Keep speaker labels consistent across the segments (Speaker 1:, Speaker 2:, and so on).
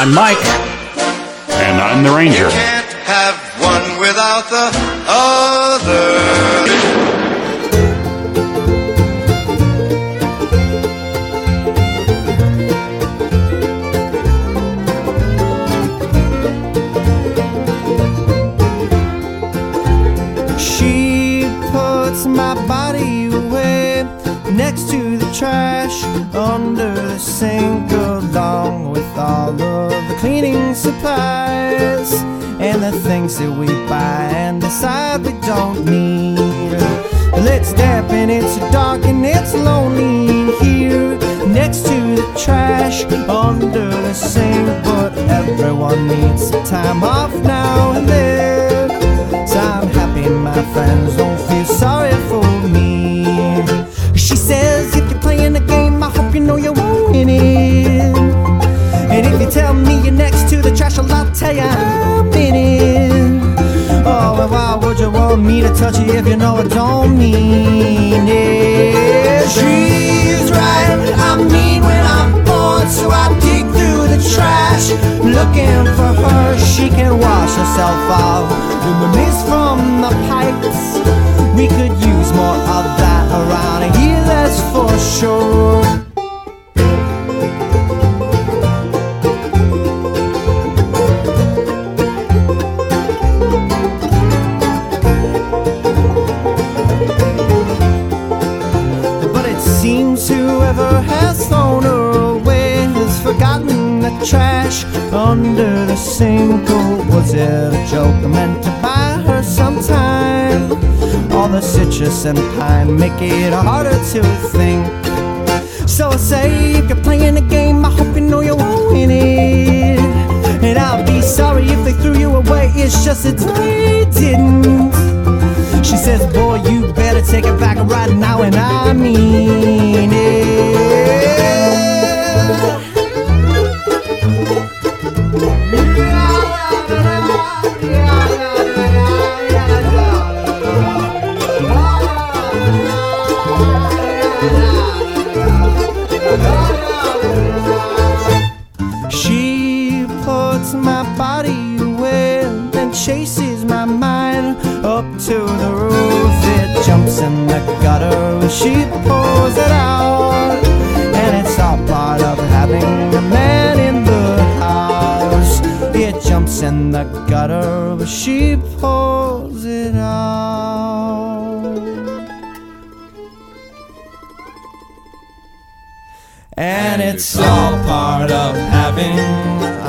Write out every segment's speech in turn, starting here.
Speaker 1: I'm Mike.
Speaker 2: And I'm the Ranger.
Speaker 3: Can't have one without the other.
Speaker 4: She puts my body away next to the trash under the sink, along with all the supplies and the things that we buy and decide we don't need. Let's step and it's dark and it's lonely here next to the trash under the sink, but everyone needs time off now and then. So I'm happy my friends don't feel sorry for you I'm in. Oh, well, why would you want me to touch you if you know I don't mean it? She's right, I mean when I'm bored, so I dig through the trash, looking for her. She can wash herself off in the mist from the pipes. We could use more of that around here, that's for sure. Under the sink. Or was it a joke meant to buy her sometime? All the citrus and pine make it harder to think. So I say, if you're playing a game, I hope you know you're winning. It. And I'll be sorry if they threw you away, it's just that they didn't. She says, Boy, you better take it back right now, and I mean it. In the gutter, but she pulls it out. And it's all part of having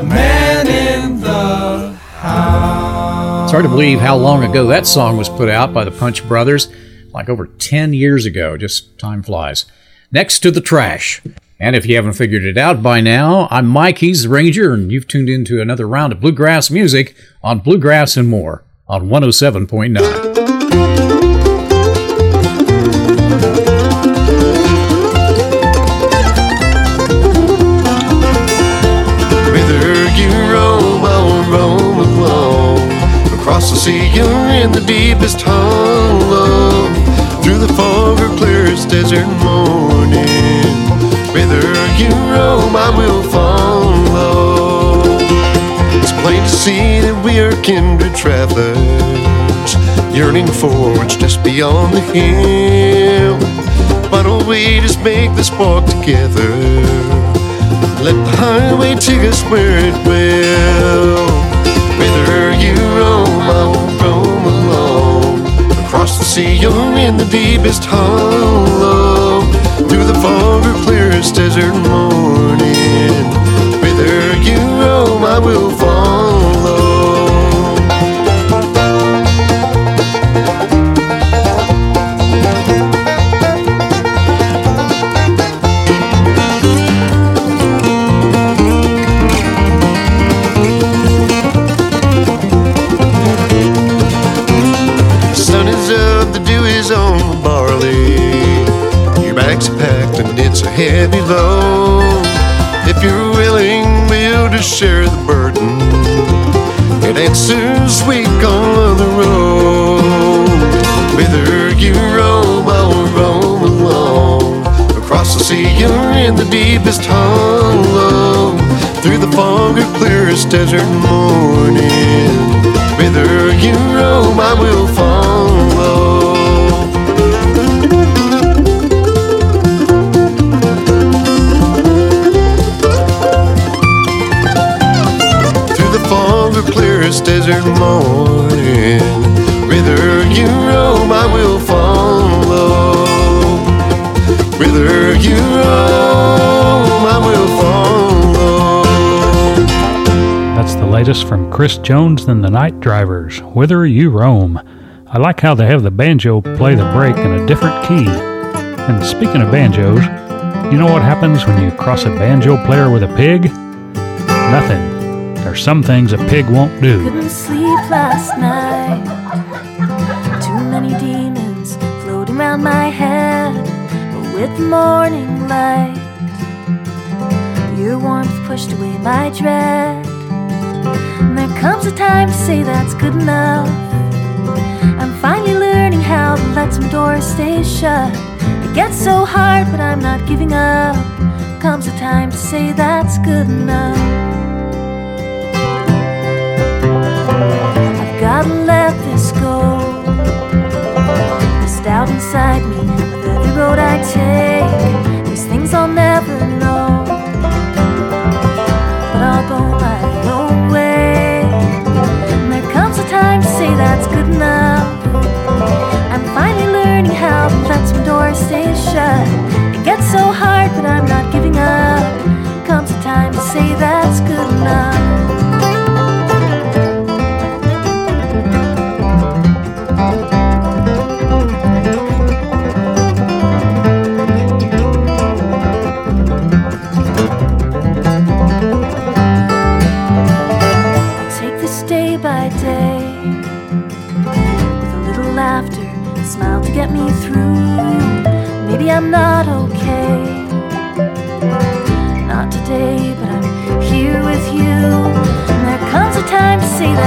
Speaker 4: a man in the house.
Speaker 1: It's hard to believe how long ago that song was put out by the Punch Brothers, like over 10 years ago. Just time flies. Next to the trash. And if you haven't figured it out by now, I'm Mike, he's the Ranger, and you've tuned into another round of bluegrass music on Bluegrass and More on 107.9.
Speaker 5: Whether you roam or roam alone across the sea, you're in the deepest hollow through the fog or clearest desert morning. Whether you roam, I will follow. It's plain to see that we are kindred travelers, yearning for what's just beyond the hill. Why don't we just make this walk together? Let the highway take us where it will. Whether you roam, I will roam alone. Across the sea, you're in the deepest hollow. The or clearest desert morning. Whether you roam, I will follow. Heavy load. If you're willing, we'll just share the burden. It ain't so sweet on the road. Whether you roam or roam alone. Across the sea, you're in the deepest hollow. through the fog of clearest desert morning. Whither you roam, I will follow. Clearest desert morning. Whither you roam, I will follow. Whither you roam, I will follow.
Speaker 6: That's the latest from Chris Jones and the Night Drivers, Whither You Roam. I like how they have the banjo play the break in a different key. And speaking of banjos, you know what happens when you cross a banjo player with a pig? Nothing. There's some things a pig won't do.
Speaker 7: Couldn't sleep last night. Too many demons floating around my head. But with morning light, your warmth pushed away my dread. And there comes a time to say that's good enough. I'm finally learning how to let some doors stay shut. It gets so hard, but I'm not giving up. Comes a time to say that's good enough. Go. This inside me with every road I take. There's things I'll never know. But I'll go my own way. And there comes a time to say that's good enough. I'm finally learning how to let some doors stay shut. It gets so hard, but I'm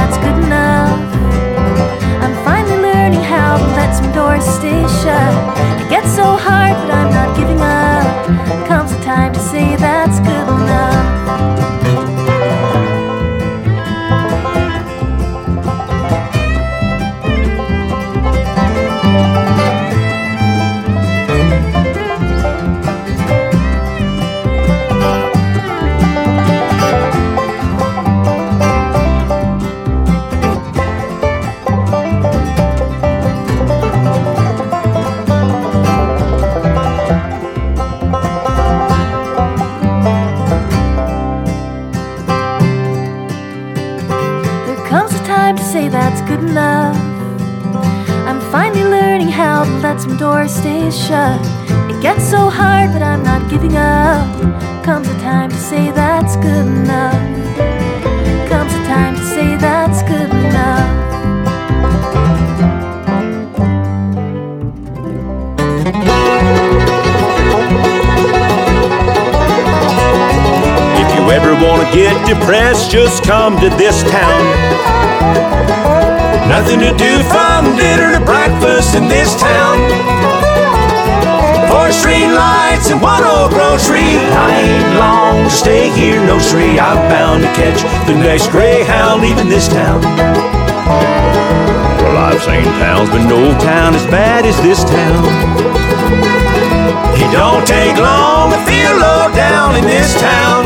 Speaker 7: that's good enough. Shut. It gets so hard, but I'm not giving up. Comes a time to say that's good enough. Comes a time to say that's good enough.
Speaker 8: If you ever want to get depressed, just come to this town. Nothing to do from dinner to breakfast in this town. Four street lights and one old grocery. I ain't long to stay here, no sree. I'm bound to catch the next greyhound leaving this town. Well, I've seen towns, but no town as bad as this town. It don't take long to feel low down in this town.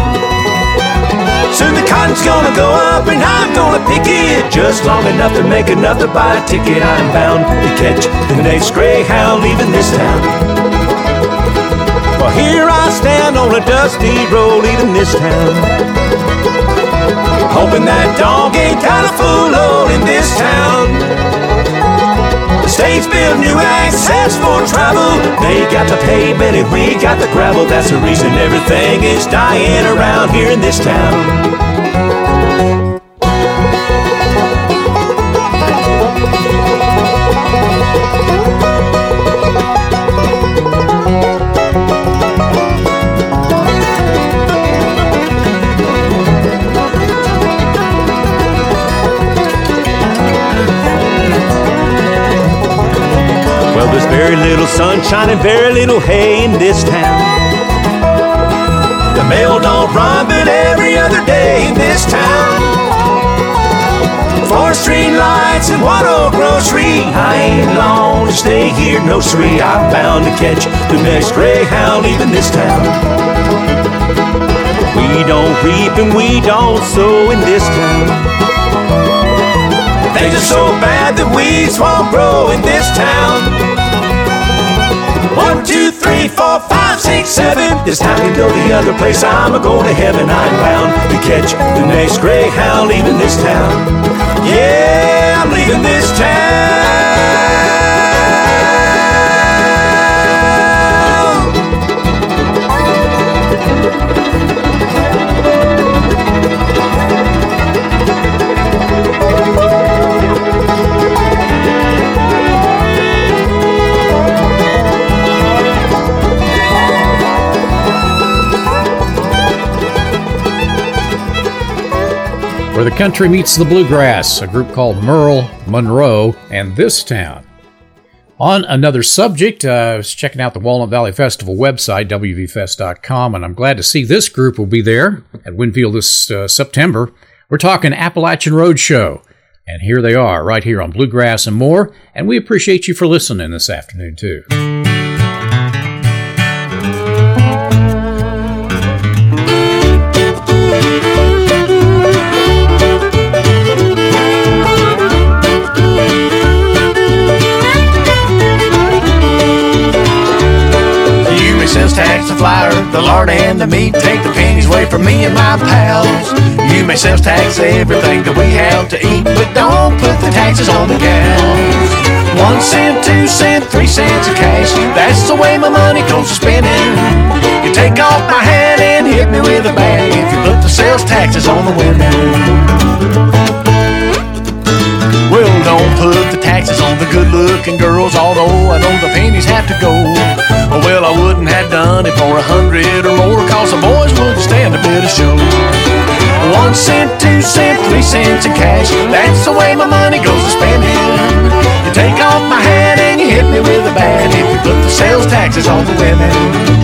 Speaker 8: Soon the cotton's gonna go up and I'm gonna pick it just long enough to make enough to buy a ticket. I'm bound to catch the next greyhound leaving this town. Here I stand on a dusty road leaving this town. Hoping that dog ain't got a full load in this town. The state's built new access for travel. They got the pavement and we got the gravel. That's the reason everything is dying around here in this town. Old grocery. I ain't long to stay here, no siree. I'm bound to catch the next greyhound leaving this town. We don't reap and we don't sow in this town. Things are so bad that weeds won't grow in this town. One, two, three, four, five, six, seven. This time to go the other place. I'm a going to heaven. I'm bound to catch the next greyhound leaving this town. Yeah, I'm leaving this town.
Speaker 1: Where the country meets the bluegrass, a group called Merle, Monroe, and This Town. On another subject, uh, I was checking out the Walnut Valley Festival website, wvfest.com, and I'm glad to see this group will be there at Winfield this uh, September. We're talking Appalachian Road Show, and here they are, right here on Bluegrass and more, and we appreciate you for listening this afternoon, too.
Speaker 9: Tax the flour, the lard and the meat. Take the pennies away from me and my pals. You may sales tax everything that we have to eat, but don't put the taxes on the gals. One cent, two cent, three cents of cash. That's the way my money goes to spending. You take off my hat and hit me with a bat if you put the sales taxes on the women. Well, don't put the taxes on the good looking girls, although I know the pennies have to go. Well, I wouldn't have done it for a hundred or more, cause the boys wouldn't stand a bit of show. One cent, two cent, three cents in cash, that's the way my money goes to spending. You take off my hat and you hit me with a bat if you put the sales taxes on the women.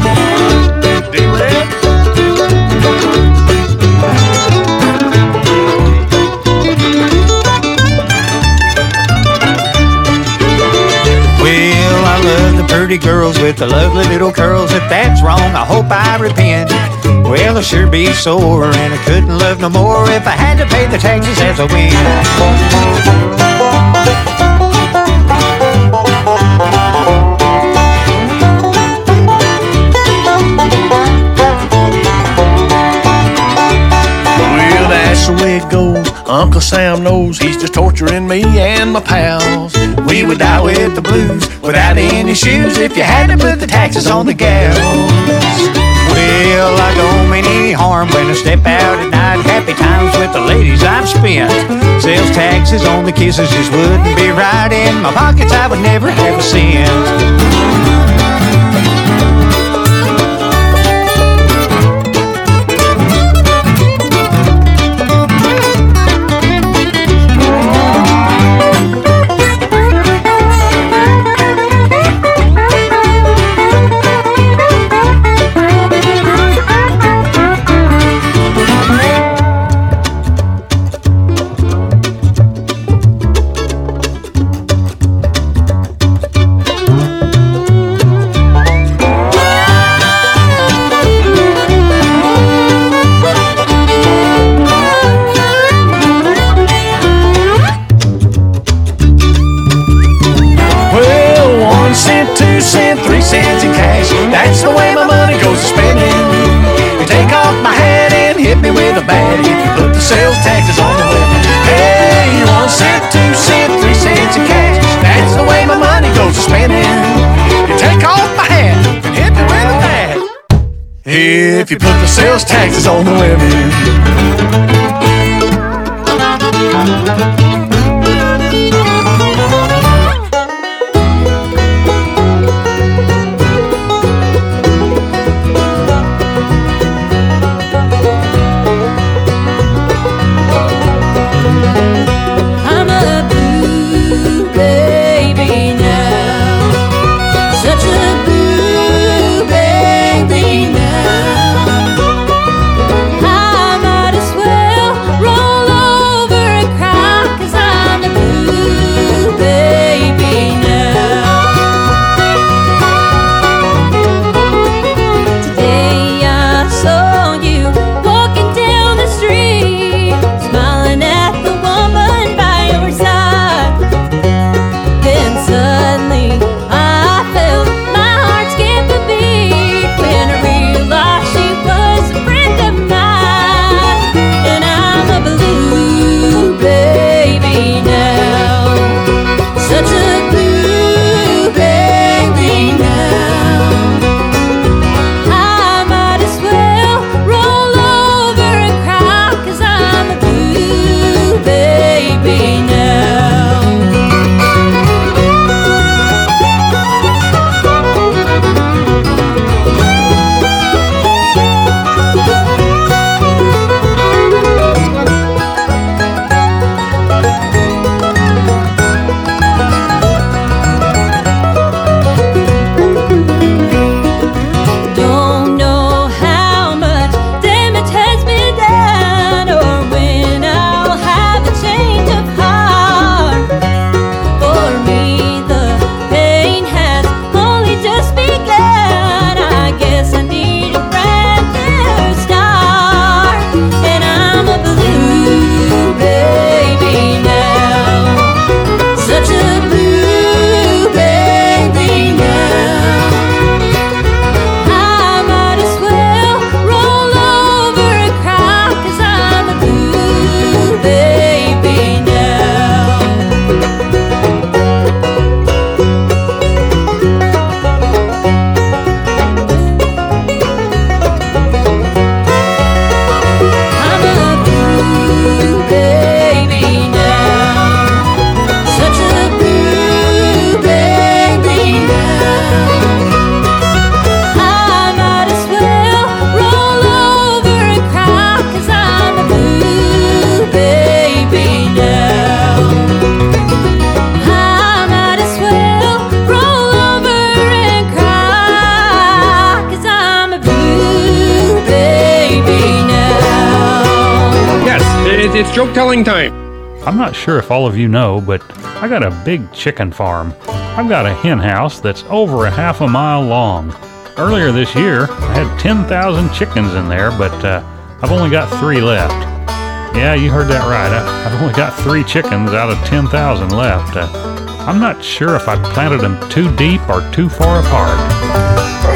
Speaker 9: Pretty girls with the lovely little curls. If that's wrong, I hope I repent. Well, I sure be sore, and I couldn't love no more if I had to pay the taxes as I went. Well, that's the way it goes. Uncle Sam knows he's just torturing me and my pals. We would die with the blues without any shoes if you had to put the taxes on the gals. Well, I don't mean any harm when I step out at night. Happy times with the ladies I've spent. Sales taxes on the kisses just wouldn't be right. In my pockets, I would never have a cent. If you put the sales taxes on the women.
Speaker 10: It's joke telling time.
Speaker 6: I'm not sure if all of you know, but I got a big chicken farm. I've got a hen house that's over a half a mile long. Earlier this year, I had 10,000 chickens in there, but uh, I've only got three left. Yeah, you heard that right. I- I've only got three chickens out of 10,000 left. Uh, I'm not sure if I planted them too deep or too far apart.